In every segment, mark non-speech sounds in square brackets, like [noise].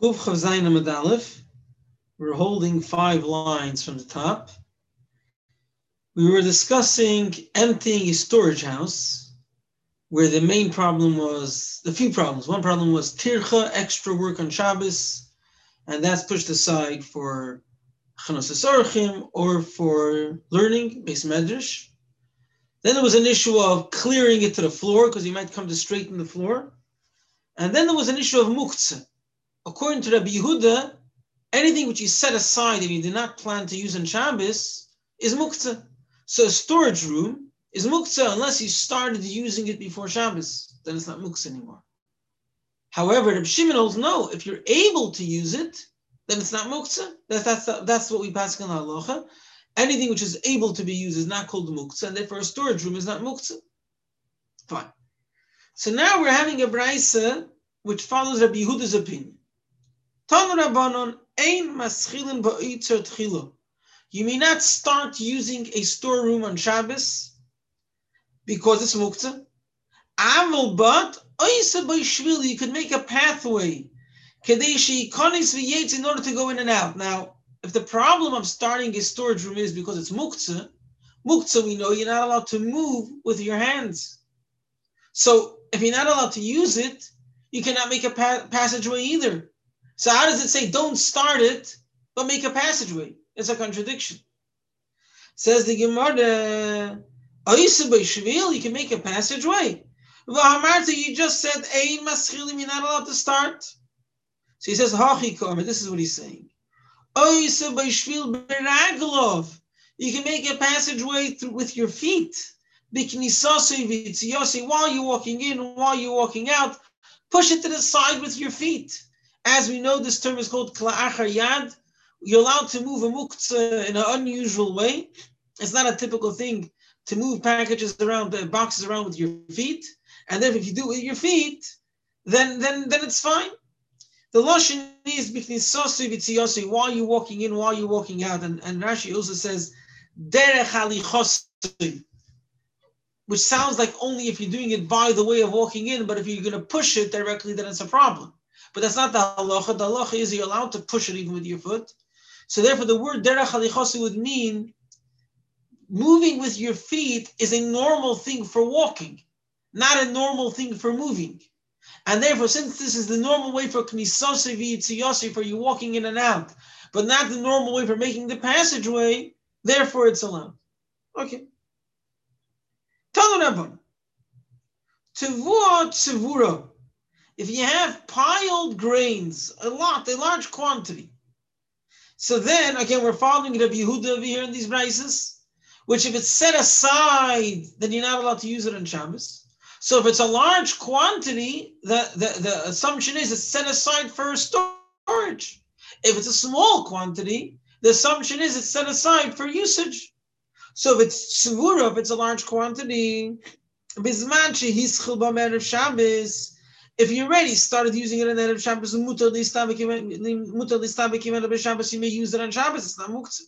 Kuf. We're holding five lines from the top. We were discussing emptying a storage house, where the main problem was the few problems. One problem was tircha, extra work on Shabbos, and that's pushed aside for chanos Orchim or for learning, base medrash. Then there was an issue of clearing it to the floor because you might come to straighten the floor. And then there was an issue of muktzah. According to Rabbi Yehuda, anything which you set aside if you did not plan to use on Shabbos is muktzah. So a storage room is muktzah unless you started using it before Shabbos. Then it's not muktzah anymore. However, Rabbi Shimon holds no. If you're able to use it, then it's not muktzah. That's that's that's what we pass on halacha. Anything which is able to be used is not called muktzah, and therefore a storage room is not muktzah. Fine. So now we're having a brisa which follows Rabbi Yehuda's opinion. You may not start using a storeroom on Shabbos because it's muktzah. But you could make a pathway in order to go in and out. Now, if the problem of starting a storage room is because it's muktzah, muktzah we know you're not allowed to move with your hands. So if you're not allowed to use it, you cannot make a pa- passageway either. So how does it say don't start it, but make a passageway? It's a contradiction. Says the Gemara, you can make a passageway. You just said, you're not allowed to start. So he says, this is what he's saying. You can make a passageway through, with your feet. While you're walking in, while you're walking out, push it to the side with your feet. As we know, this term is called kla'achar yad. You're allowed to move a muktzah in an unusual way. It's not a typical thing to move packages around, uh, boxes around with your feet. And then if you do it with your feet, then then then it's fine. The lashon is b'knisosi while you're walking in, while you're walking out, and, and Rashi also says derech which sounds like only if you're doing it by the way of walking in, but if you're going to push it directly, then it's a problem. But that's not the halacha. The halacha is you're allowed to push it even with your foot. So therefore, the word derech halichosi would mean moving with your feet is a normal thing for walking, not a normal thing for moving. And therefore, since this is the normal way for knisasi for you walking in and out, but not the normal way for making the passageway, therefore it's allowed. Okay. Talun Tavua tzivura. If you have piled grains, a lot, a large quantity, so then again we're following Rabbi Yehuda over here in these braces, which if it's set aside, then you're not allowed to use it on Shabbos. So if it's a large quantity, the, the, the assumption is it's set aside for storage. If it's a small quantity, the assumption is it's set aside for usage. So if it's svura, if it's a large quantity, bisman shehischil b'merev Shabbos, if you already started using it in Erev Shabbos, mutar listabik Shabbos, you may use it on Shabbos. It's not muktzah.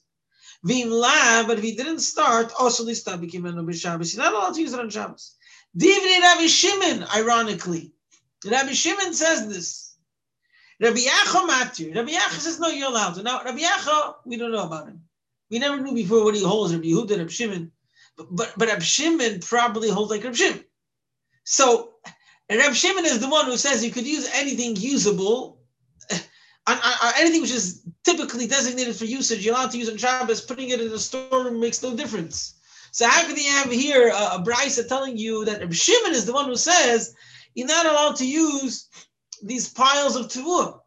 Vim la, but if he didn't start, also listabik Shabbos, you're not allowed to use it on Shabbos. Divri Rabbi Shimon, ironically, Rabbi Shimon says this. Rabbi Yacha matir. Rabbi Yacha says no, you're allowed to. Now Rabbi Yacha, we don't know about him. We never knew before what he holds. Rabbi Yehuda, Rabbi Shimon, but but, but Rabbi Shimon probably holds like Rabbi Shimon. So and Reb Shimon is the one who says you could use anything usable, [laughs] anything which is typically designated for usage, you're allowed to use on Shabbos, putting it in the storeroom makes no difference. So how could he have here a, a brisa telling you that Reb Shimon is the one who says you're not allowed to use these piles of tevuah?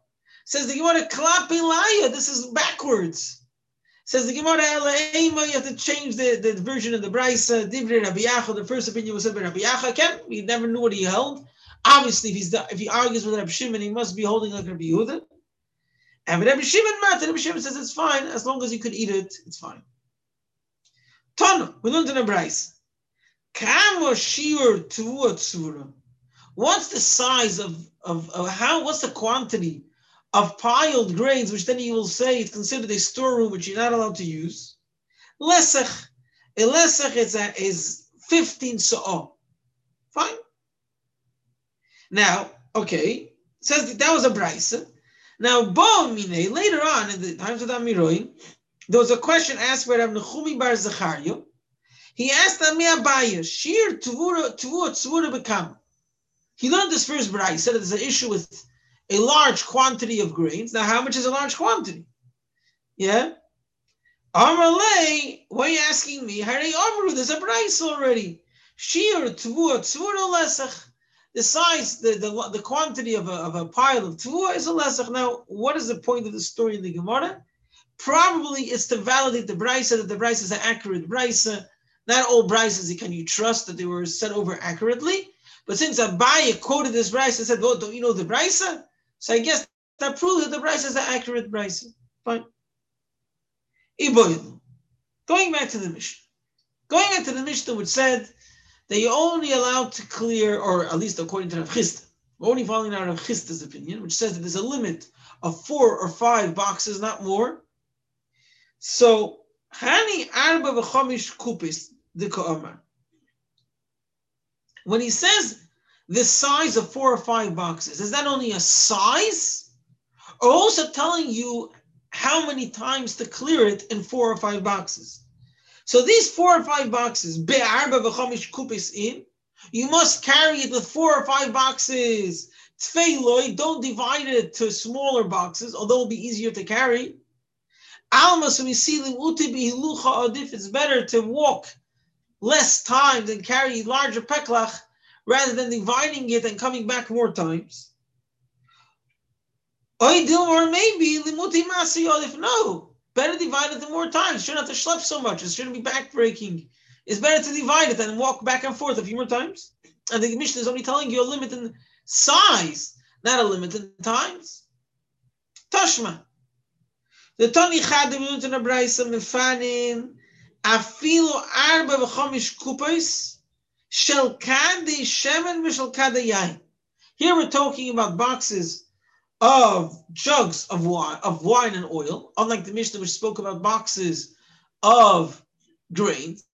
Says the Gemara, Klapilaya, this is backwards. Says the Gemara, you have to change the, the version of the brisa. Divri Rabbi the first opinion was said by Rabbi Yacha. Ken, we never knew what he held. Obviously, if he's if he argues with Rabbi Shimon, he must be holding like Rabbi Yehuda. And Rabbi Shimon, Mat, Rabbi Shimon says it's fine as long as you could eat it, it's fine. Ton, we learned in a brise. Kamo shiur tzura. What's the size of, of, of how? What's the quantity of piled grains, which then you will say it's considered a storeroom which you're not allowed to use? Lesech. A lesech is, a, is 15 sa'ah. Fine. Now, okay, says that, that was a brisa. Now, Bo Mine, later on in the times of the there was a question asked by Rav Nechumi Bar Zachario. He asked Ami Abaya, Shir Tvura Tvura Bekam. He learned this first. He said there's an issue with a large quantity of grains. Now, how much is a large quantity? Yeah? Amarle, why are you asking me? Hari Amru, there's a brayse already. Shir Tvura Tvura Lesach the size, the, the, the quantity of a, of a pile of tvua is a lesach. Now, what is the point of the story in the Gemara? Probably it's to validate the brisa that the brisa is an accurate brisa. Not all brises can you trust that they were set over accurately. But since Abaye quoted this brisa and said, "Well, don't you know the brisa?" So I guess that proves that the brisa is an accurate brisa. Fine. Going back to the Mishnah. Going back to the Mishnah, which said you're only allowed to clear, or at least according to Rav Chisda, we're only following out Rav Chisda's opinion, which says that there's a limit of four or five boxes, not more. So, Hani Arba kupis When he says the size of four or five boxes, is that only a size? Or also telling you how many times to clear it in four or five boxes? So these four or five boxes, be'arba v'chamish kupis in, you must carry it with four or five boxes. Tfeiloi, don't divide it to smaller boxes, although it'll be easier to carry. Alma, so we see adif. it's better to walk less time than carry larger peklach rather than dividing it and coming back more times. Or maybe the muti limuti if no, Better divide it more times. You Shouldn't have to schlep so much. It shouldn't be backbreaking. It's better to divide it and walk back and forth a few more times. And the Mishnah is only telling you a limit in size, not a limit in times. Tashma. The Tani Chadim learned in a Braisa Mefanin Afilo Arba v'chomish kupais Shel Kadi Shemen v'Shel Kadi Yain. Here we're talking about boxes of jugs of wine, of wine and oil, unlike the Mishnah which spoke about boxes of grains.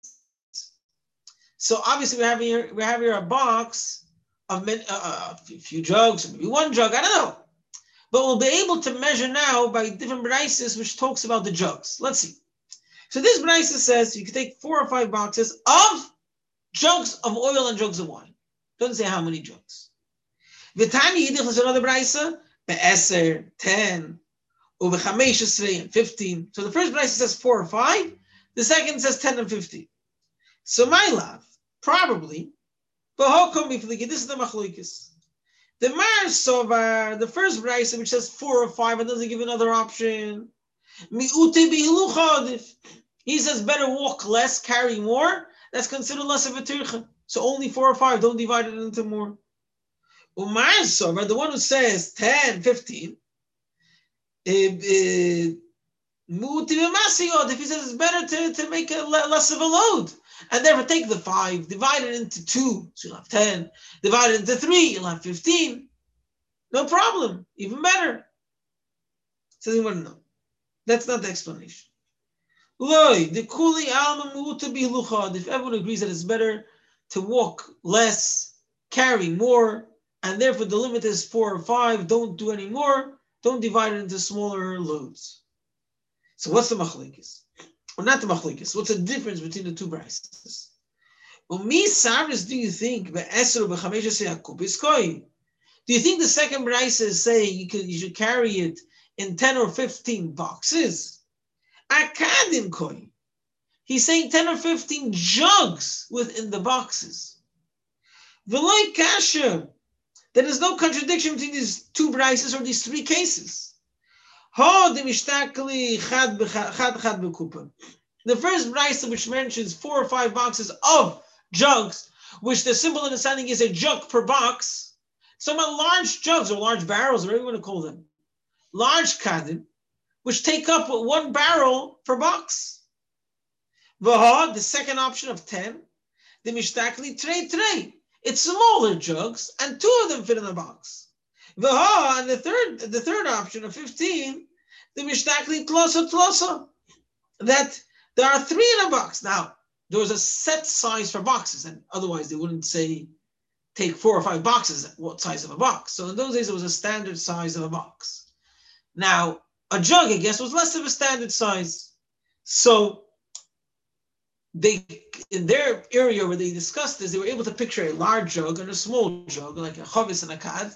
So obviously we have here we have here a box of uh, uh, a few jugs, maybe one jug, I don't know. But we'll be able to measure now by different brises which talks about the jugs. Let's see. So this brisa says you can take four or five boxes of jugs of oil and jugs of wine. Doesn't say how many jugs. Vitani Yidich is another brisa be'eser, 10, ubechamesh and 15. So the first price says 4 or 5, the second says 10 and 15. So my love, probably, but how come if this is the machlokes? The Mar Sovar, the first price which says 4 or 5 and doesn't give another option. He says better walk less, carry more. That's considered less of a tircha. So only four or five, don't divide it into more. Umar Sover, the one who says 10, 15, eh, eh, if he says it's better to, to make it less of a load, and therefore take the five, divide it into two, so you'll have 10, divide it into three, you'll have 15. No problem, even better. So you want to know. That's not the explanation. Loy, the kuli alma If everyone agrees that it's better to walk less, carry more, and therefore the limit is four or five, don't do any more, don't divide it into smaller loads. So what's the machlekes? Or not the machlekes, what's the difference between the two brises? Well, me Saris, do you think do you think the second bryce is saying you you should carry it in 10 or 15 boxes? Akadim koi. He's saying 10 or 15 jugs within the boxes. Veloy kasha. There is no contradiction between these two brises or these three cases. The first brise which mentions four or five boxes of jugs, which the simple understanding is a jug per box. Some large jugs or large barrels, whatever you want to call them, large kadim, which take up one barrel per box. The second option of 10, the mishtakli tray tray, it's smaller jugs, and two of them fit in the box. V'ha, and the third, the third option of 15, the mishtakli tlosa tlosa, that there are three in a box. Now, there was a set size for boxes, and otherwise they wouldn't say take four or five boxes, what size of a box. So in those days, it was a standard size of a box. Now, a jug, I guess, was less of a standard size. So they in their area where they discussed this, they were able to picture a large jug and a small jug, like a chavis and a kad,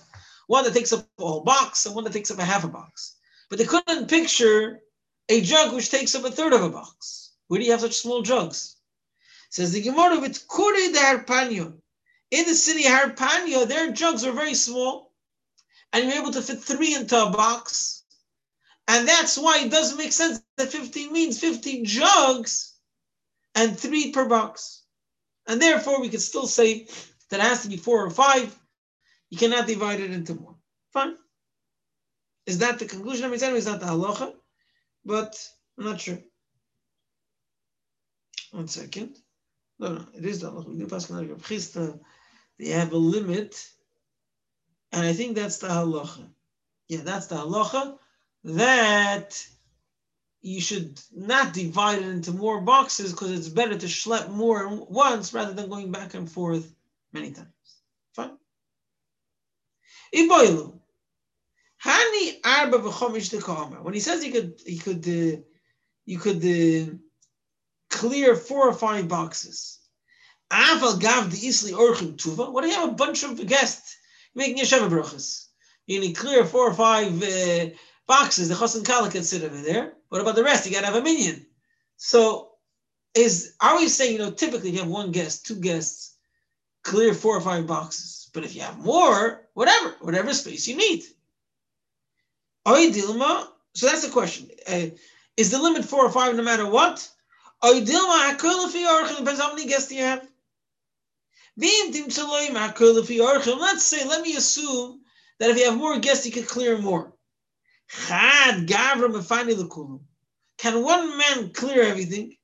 one that takes up a whole box and one that takes up a half a box. But they couldn't picture a jug which takes up a third of a box. Where do you have such small jugs? Says the Gemara with Kure de Harpanyo. In the city Harpanyo, their jugs were very small, and you're able to fit three into a box. And that's why it doesn't make sense that 15 means 15 jugs and three per box. And therefore, we could still say that it has to be four or five. You cannot divide it into more. Fine. Is that the conclusion? Mean, anyway, is that the halacha? But I'm not sure. One second. No, no, it is the halacha. They have a limit. And I think that's the halacha. Yeah, that's the halacha. That you should not divide it into more boxes because it's better to schlep more once rather than going back and forth many times. Fine. When he says he could, he could, uh, you could uh, clear four or five boxes. What do you have a bunch of guests making yeshava brachas? You need clear four or five uh, boxes. The chosin kala can sit over there. What about the rest? You gotta have a minyan. So is are we saying, you know, typically you have one guest, two guests, clear four or five boxes. But if you have more, whatever, whatever space you need. Dilma, so that's the question. Uh, is the limit four or five no matter what? Dilma, depends how many guests you have. Let's say, let me assume that if you have more guests, you can clear more. Can one man clear everything?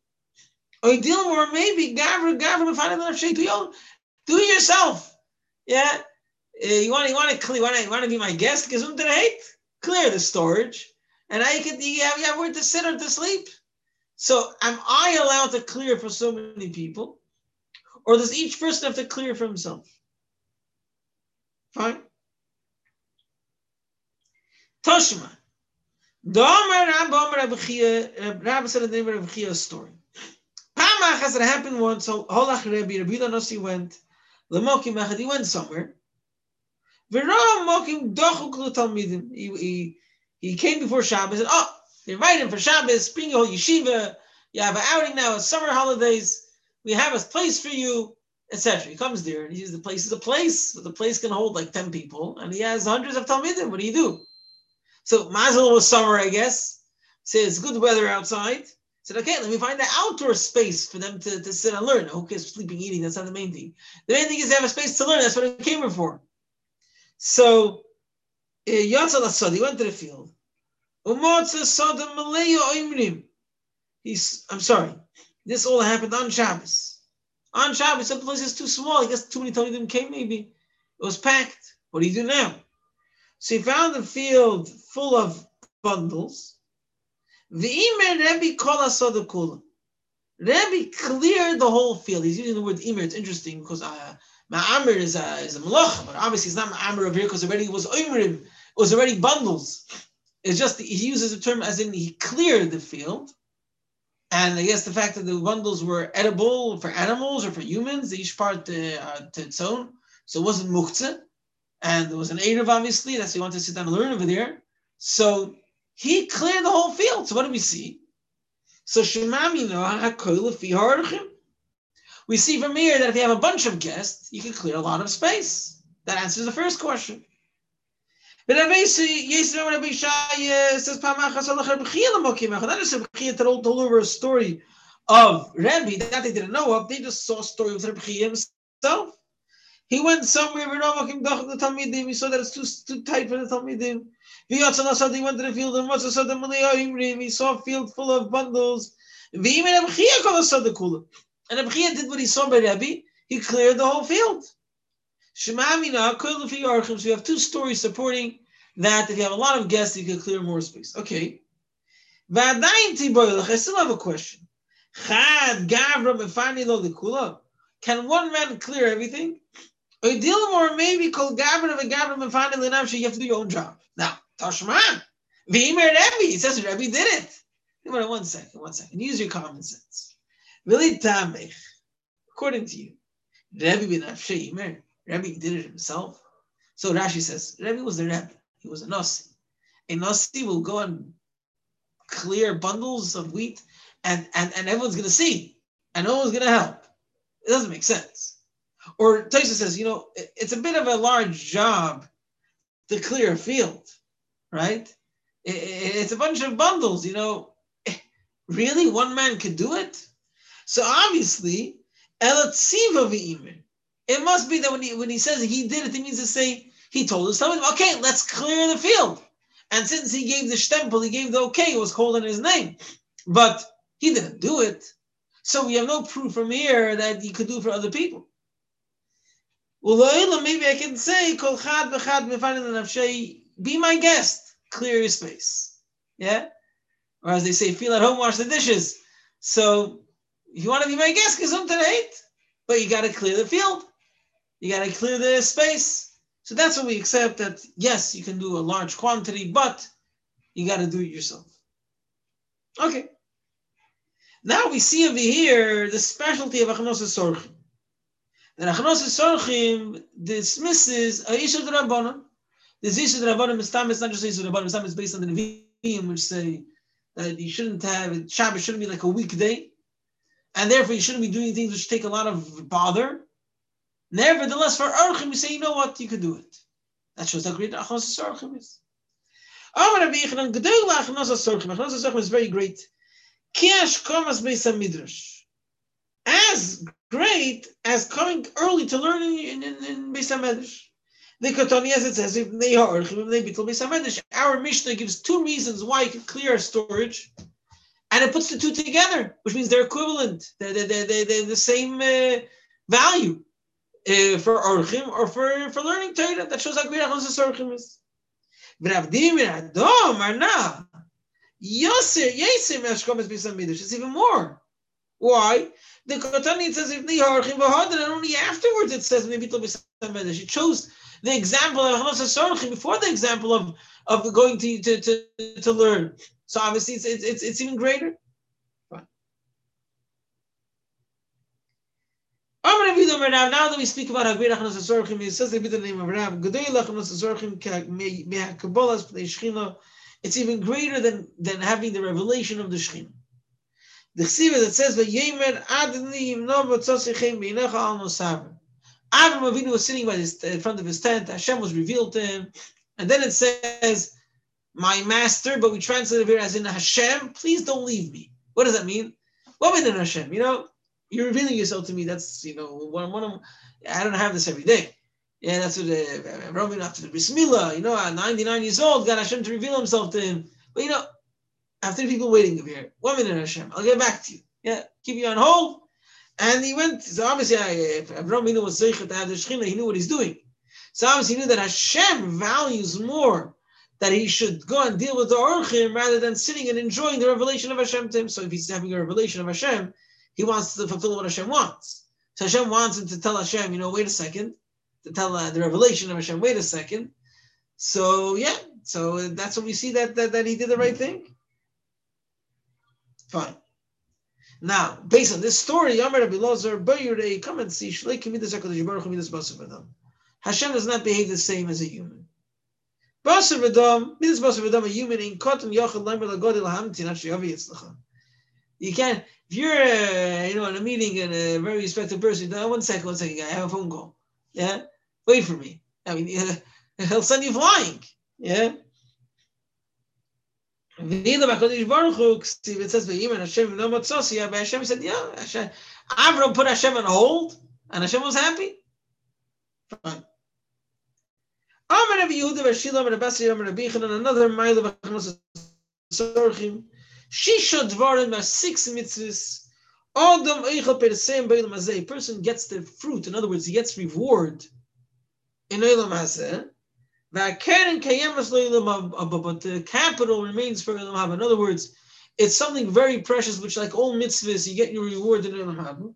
Or deal maybe Gavra Gavra. Do it yourself. Yeah. Uh, you want you want to clear you want to be my guest? Hate clear the storage, and I could you have, you have where to sit or to sleep. So am I allowed to clear for so many people, or does each person have to clear for himself? Fine. Toshma. Domer Rabba said the name of Rabbi Chia's story. Pamach, as it happened once, so Holach Rebbe, Rabbi Nossi went, Lemokim Echad, he went somewhere. V'ra Mokim Dochuk Talmidim. He, he, he came before Shabbos and said, oh, they invite him for Shabbos, bring your whole yeshiva, you have an outing now, it's summer holidays, we have a place for you, etc. He comes there and he says the place is a place, but the place can hold like 10 people, and he has hundreds of Talmidim. What do you do? So Mazel was summer, I guess. Says good weather outside. Said, okay, let me find an outdoor space for them to, to sit and learn. Who cares sleeping, eating? That's not the main thing. The main thing is to have a space to learn. That's what I came here for. So eh, Yatzal Asad, he went to the field. He's, I'm sorry, this all happened on Shabbos. On Shabbos, the place is too small. I guess too many Talmudim came, maybe. It was packed. What do you do now? So he found a field full of bundles. The Imer Rebbe kula. Rebbe cleared the whole field. He's using the word imer. It's interesting because uh, ma'amir is a, is a malach, but obviously it's not ma'amir over here because already it was imrim. It was already bundles. It's just he uses the term as in he cleared the field. And I guess the fact that the bundles were edible for animals or for humans, each part uh, to its own. So it wasn't muktzah and there was an Erev, obviously, that's why he wanted to sit down and learn over there. So he cleared the whole field. So what do we see? So we see from here that if you have a bunch of guests, you can clear a lot of space. That answers the first question. But That is Rabbi told over a story of Rabbi that they didn't know of. They just saw a story of Rabbi himself. He went somewhere, he saw that it's too, too tight for the Talmidim. He went to the field and he saw a field full of bundles. And Abchia did what he saw by Rabbi, he cleared the whole field. So you have two stories supporting that if you have a lot of guests, you can clear more space. Okay. I still have a question. Can one man clear everything? Or maybe called Gavin of a Gavin and finally you have to do your own job. Now, Tashman, V'imer Rebbe, it says Rebbe did it. One second, one second. Use your common sense. Really, Tamech, according to you, Rebbe bin Afsheimer, Rebbe did it himself. So Rashi says, Rebbe was the Rebbe. He was a Nasi. A Nasi will go and clear bundles of wheat and, and, and everyone's going to see and no one's going to help. It doesn't make sense. Or Taisa says, you know, it's a bit of a large job to clear a field, right? It's a bunch of bundles, you know. [laughs] Really, one man could do it? So obviously, it must be that when he when he says he did it, it means to say he told us something. Okay, let's clear the field. And since he gave the stempel, he gave the okay, it was called in his name. But he didn't do it. So we have no proof from here that he could do for other people. Well, maybe I can say, be my guest, clear your space. Yeah? Or as they say, feel at home, wash the dishes. So if you want to be my guest, but you got to clear the field. You got to clear the space. So that's what we accept that, yes, you can do a large quantity, but you got to do it yourself. Okay. Now we see over here the specialty of Achnos Sorchim. That Achnos Sorchim dismisses a Isha Rabbanon. This Isha Rabbanon is not just Isha Rabbanon, it's based on the Nevi'im, which say that you shouldn't have, Shabbos shouldn't be like a weekday, and therefore you shouldn't be doing things which take a lot of bother. Nevertheless, for Archim, you say, you know what, you could do it. That shows how great Achnos Sorchim is. Amar Rabbi Gedol Achnos Sorchim. Achnos Sorchim is very great. Kiash Komas Beis Midrash. As great as coming early to learn in, in, in Beis Midrash. The Katani, as it says. Our Mishnah gives two reasons why you can clear storage. And it puts the two together, which means they're equivalent. They're, they're, they're, they're the same uh, value uh, for orchim or for, for learning Torah. That shows how great Achos orchim is. It's even more. Why? The Kotani says if they are and only afterwards it says maybe it'll be Midrash. It shows the example of Achos orchim before the example of of going to to to, to learn. So obviously it's it's it's even greater. Now that we speak about Hagir Achnos Azorchim, it says the name of Rav. Gedei Achnos Azorchim Kabbalas Pnei Shechina. It's even greater than, than having the revelation of the Shechina. The Chsiva that says, "Vayemer Adni No Batzosichem Beinecha Al Nosav." Avram Avinu was sitting by his, in front of his tent. Hashem was revealed to him, and then it says, "My master," but we translate it here as in Hashem. Please don't leave me. What does that mean? What mean in Hashem? You know, you're revealing yourself to me. That's you know one one of I don't have this every day. Yeah, that's what uh, Roman after the bris milah, you know, at 99 years old, God Hashem to reveal himself to him. But you know, after people waiting over here, one minute Hashem, I'll get back to you. Yeah, keep you on hold. And he went, so obviously, if Avraham was Zeichet to have the Shekhinah, he knew what he's doing. So obviously, he knew that Hashem values more that he should go and deal with the Orchim rather than sitting and enjoying the revelation of Hashem to him. So if he's having a revelation of Hashem, he wants to fulfill what Hashem wants. So Hashem wants him to tell Hashem, you know, wait a second, to tell uh, the revelation of Hashem, wait a second. So yeah, so that's what we see that that, that he did the right thing. Fine. Now, based on this story, Yamar Rabbi Lazar, come and see, Hashem does not behave the same as a human. Basar Adam, Midas Basar Adam, a human in Kotan Yochel Lember Lagodil Hamtin, actually, Yavi You can't, if you're, uh, you know, in a meeting and a very respected person, no, one second, one second, I have a phone call. Yeah, wait for me. I mean, uh, [laughs] he'll send you flying. Yeah. It says, Ve'im and Hashem no matzosia, Hashem said, yeah, Hashem. Avram put Hashem on hold, and Hashem was happy. Fine. Another mile of Shisha Dvarim are six mitzvahs. Adam Eichel Peresem Beilam Hazeh. person gets the fruit. In other words, he gets reward in Eilam Hazeh. But the capital remains for Eilam Haba. In other words, it's something very precious, which like all mitzvahs, you get your reward in Eilam Haba.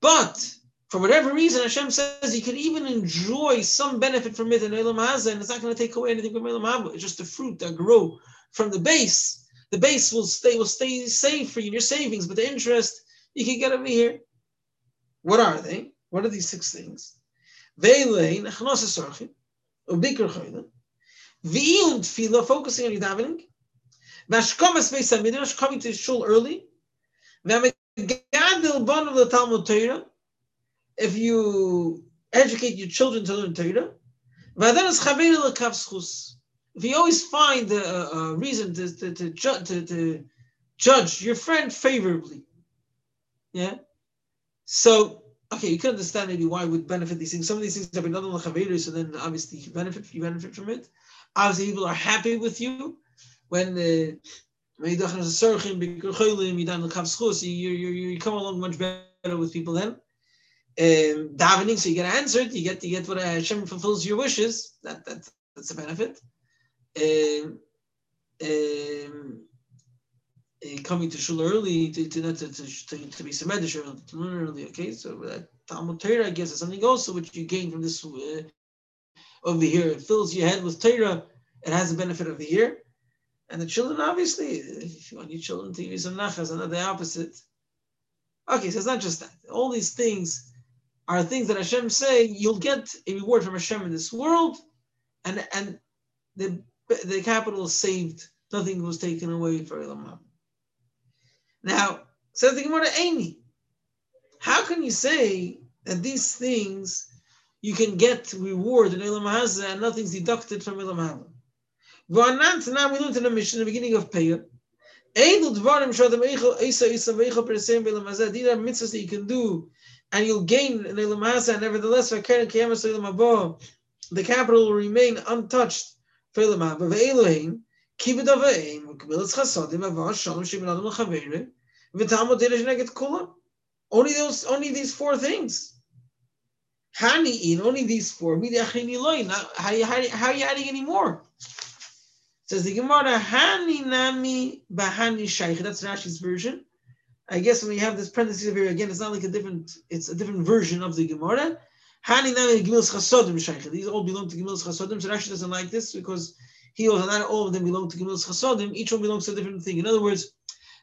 But for whatever reason, Hashem says you can even enjoy some benefit from it in Elam Hazah, and it's not going to take away anything from Elam Haba. It's just the fruit that grow from the base. The base will stay will stay safe for you your savings, but the interest you can get over here. What are they? What are these six things? Veilein, Achnos Ubikr Choyden, V'iyun Tfila, focusing on your davening, Vashkomas Beis HaMidrash, coming to shul early, of the Talmud Torah, if you educate your children to learn Torah, if you always find a, a reason to, to, to, ju- to, to judge your friend favorably, yeah. So okay, you can understand maybe why would benefit these things. Some of these things have been done on the so then obviously you benefit you benefit from it. Obviously, people are happy with you when uh, when you you come along much better with people then um, davening, so you get answered. You get you get what Hashem fulfills your wishes. That, that that's a benefit. Um, um, coming to shul early to to to, to, to, be semedish early. Okay, so that Talmud Torah, I guess, is something also which you gain from this uh, over here. It fills your head with Torah. It has the benefit of the year. And the children, obviously, if you want your children to use some nachas, another opposite. Okay, so it's not just that. All these things are things that Hashem say you'll get a reward from Hashem in this world, and and the the capital is saved. Nothing was taken away for Elam. Now, says the Gemara, Amy, how can you say that these things you can get reward in Elam Hazah and nothing's deducted from Elam Hazah? Now we learned in the Mishnah, the beginning of Peyah. These are mitzvahs that you can do and you'll gain in Elamasa, nevertheless, the capital will remain untouched for Elamaba. Ve'elohim, kibid avayim, v'kamilas chasadim, avah shalom, shibin adam l'chavere, v'talmud dirish neget kula. Only those, only these four things. Hani in only these four. How, how, how are you adding any more? Says the Gemara, Hani nami bahani shaykh. That's Rashi's version. I guess when we have this parenthesis here again, it's not like a different, it's a different version of the Gemara. These all belong to Gimil's Chasodim. So Rashi doesn't like this because he also not all of them belong to Gimil's Chasodim. Each one belongs to a different thing. In other words,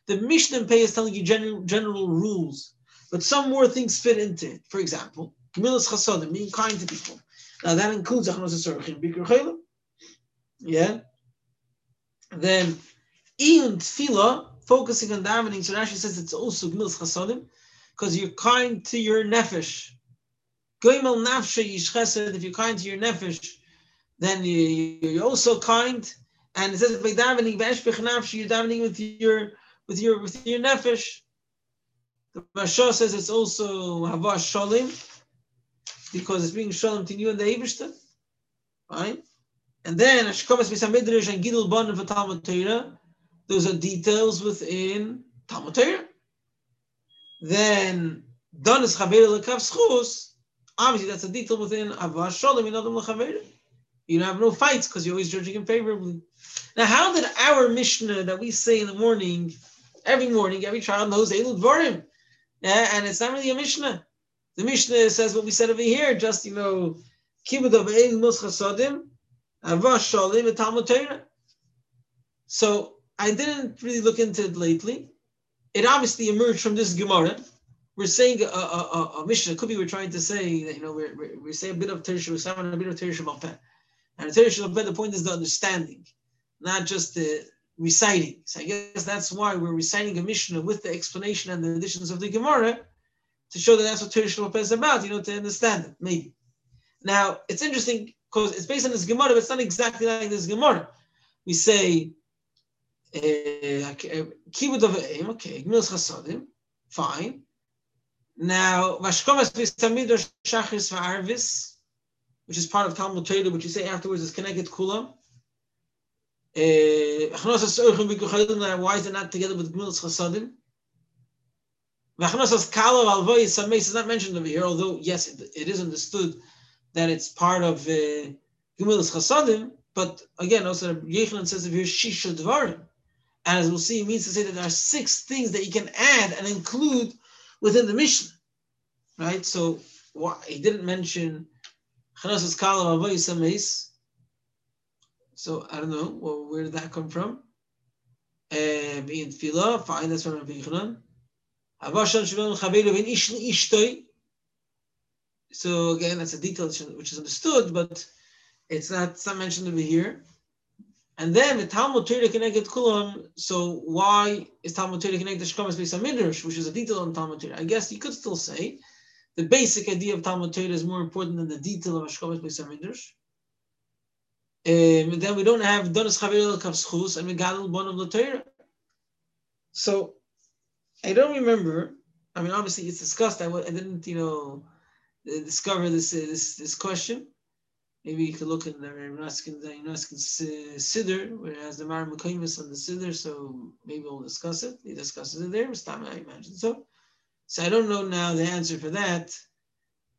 the Mishnah Pei is telling you general, general rules, but some more things fit into it. For example, Gimil's Chasodim, being kind to people. Now that includes Achnos Sorachim, Bikr Chayla. Yeah. Then, Iyun Tfilah, focusing on davening. So Rashi says it's also gmilas chasadim because you're kind to your nefesh. Goimel nafshe yish If you're kind to your nefesh, then you, are also kind. And it says by davening you're davening with your with your with your nefesh. The Masha says it's also hava shalim because it's being shalom to you and the Eibushter. Right? And then Ashkomas Misamidrish and Gidul Bon of Talmud Torah those are details within Talmud Torah. Then Donis Chaver Lekav Schus, obviously that's a detail within Avah Shalom in Adam Lechaver. You don't have no fights because you're always judging him favorably. Now, how did our Mishnah that we say in the morning, every morning, every child knows Elul Dvarim? Yeah, and it's not really a Mishnah. The Mishnah says what we said over here, just, you know, Kibbud of Elul Mos Chasodim, Avah Shalom and Talmud Torah. So I didn't really look into it lately. It obviously emerged from this Gemara. We're saying a, a, a, a Mishnah. Could be we're trying to say that you know we're, we're, we say a bit of Teresh Shabbat, a bit of Teresh Shabbat. And the point is the understanding, not just the reciting. So I guess that's why we're reciting a Mishnah with the explanation and the additions of the Gemara to show that that's what Teresh Shabbat is about. You know, to understand it maybe. Now it's interesting because it's based on this Gemara, but it's not exactly like this Gemara. We say Kibud of Aim, okay, eh, Gmilas Chasadim, fine. Now, Vashkomas Vistamidosh Shachris Va'arvis, which is part of Talmud Torah, which you say afterwards is connected Kulam. Why is it not together with Gmilas Chasadim? Vachnosas Kalav Alvoy is not mentioned over here, although, yes, it, it is understood that it's part of uh, Gemilas Chasadim, but again, also Yechlan says over here, Shisha Dvarim. And as we'll see, it means to say that there are six things that you can add and include within the Mishnah. Right? So why he didn't mention Avoyis So I don't know, well, where did that come from? Uh, being Tefillah, fine, that's from Rabbi Yochanan. Havashan Shalom Chaveru Ben Ish Ishtoi. So again, that's a detail which is understood, but it's not, it's not mentioned over here. And then the Talmud Torah connected Kulam. So why is Talmud Torah connected to Shkamas Beis Midrash, which is a detail on Talmud Torah? I guess you could still say the basic idea of Talmud Torah is more important than the detail of Shkamas Beis Midrash. Um, and then we don't have Donis Chaviril Kavschus and Megadol Bon of the Torah. So I don't remember. I mean, obviously it's discussed. I, I didn't, you know, discover this uh, this this question. Maybe you could look in the Yunaskin the Yunaskin Siddur, where it has the Mar Mekaymis on the Siddur, so maybe we'll discuss it. He discusses it there, I imagine so. So I don't know now the answer for that,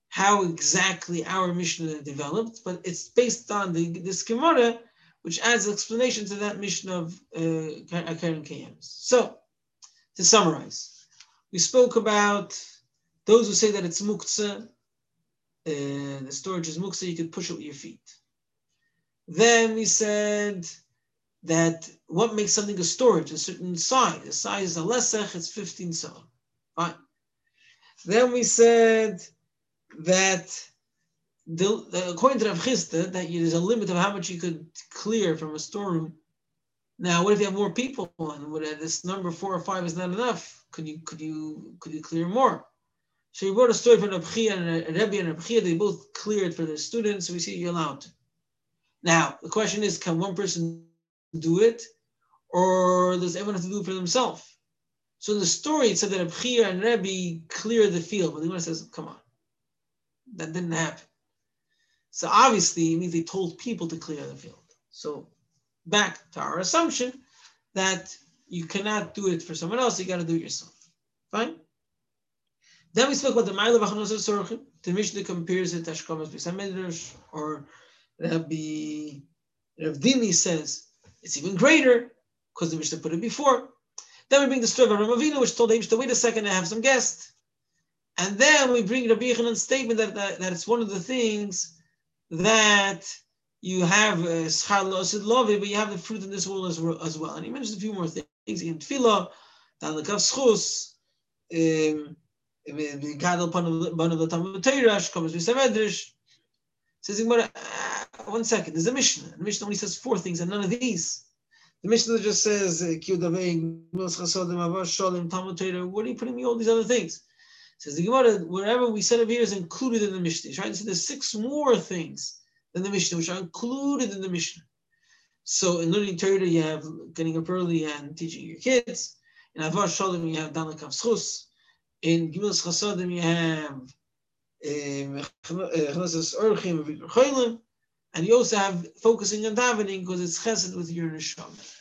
how exactly our Mishnah developed, but it's based on the this Gemara, which adds explanation to that Mishnah of uh, Karen Kayams. So, to summarize, we spoke about those who say that it's muktzah, the storage is muksa, you could push it with your feet. Then we said that what makes something a storage, a certain size. The size is a lesech, it's 15 sa. Fine. Then we said that the, according to Rav Chisda, that there's a limit of how much you could clear from a storeroom. Now, what if you have more people and what, uh, this number four or five is not enough? Could you could you could you clear more? So he wrote a story from Rabchia and uh, Rebbe and Rabchia. They both cleared for their students. So we see you're allowed. Now the question is, can one person do it, or does everyone have to do it for themselves? So in the story it said that Rabchia and Rebbe cleared the field, but the one says, "Come on, that didn't happen." So obviously it means they told people to clear the field. So back to our assumption that you cannot do it for someone else, you got to do it yourself. Fine. Then we spoke about the Ma'ila B'chanos Sorchim. The Mishnah compares it to Ashkamas B'Samedrash, or Rabbi Rav Dini says it's even greater because the Mishnah put it before. Then we bring the story of Ramavina, which told him to wait a second and have some guests. And then we bring Rabbi Yochanan's statement that, that, that, it's one of the things that you have uh, schar losid lovi, but you have the fruit in this world as, as well. And he mentions a few more things. In tefillah, dalakav schus, um, one of the Says one second, there's a Mishnah. The Mishnah only says four things and none of these. The Mishnah just says, eh, What are you putting me all these other things? Says the Gemara, wherever we said over here is included in the Mishnah. He's trying to say there's six more things than the Mishnah, which are included in the Mishnah. So in learning Torah, you have getting up early and teaching your kids. In Avar Shalom, you have Danakav Schus. In Gimel Chasadim, you have eh, eh, Chnesses Orchim and you also have focusing on davening because it's chesed with your neshama.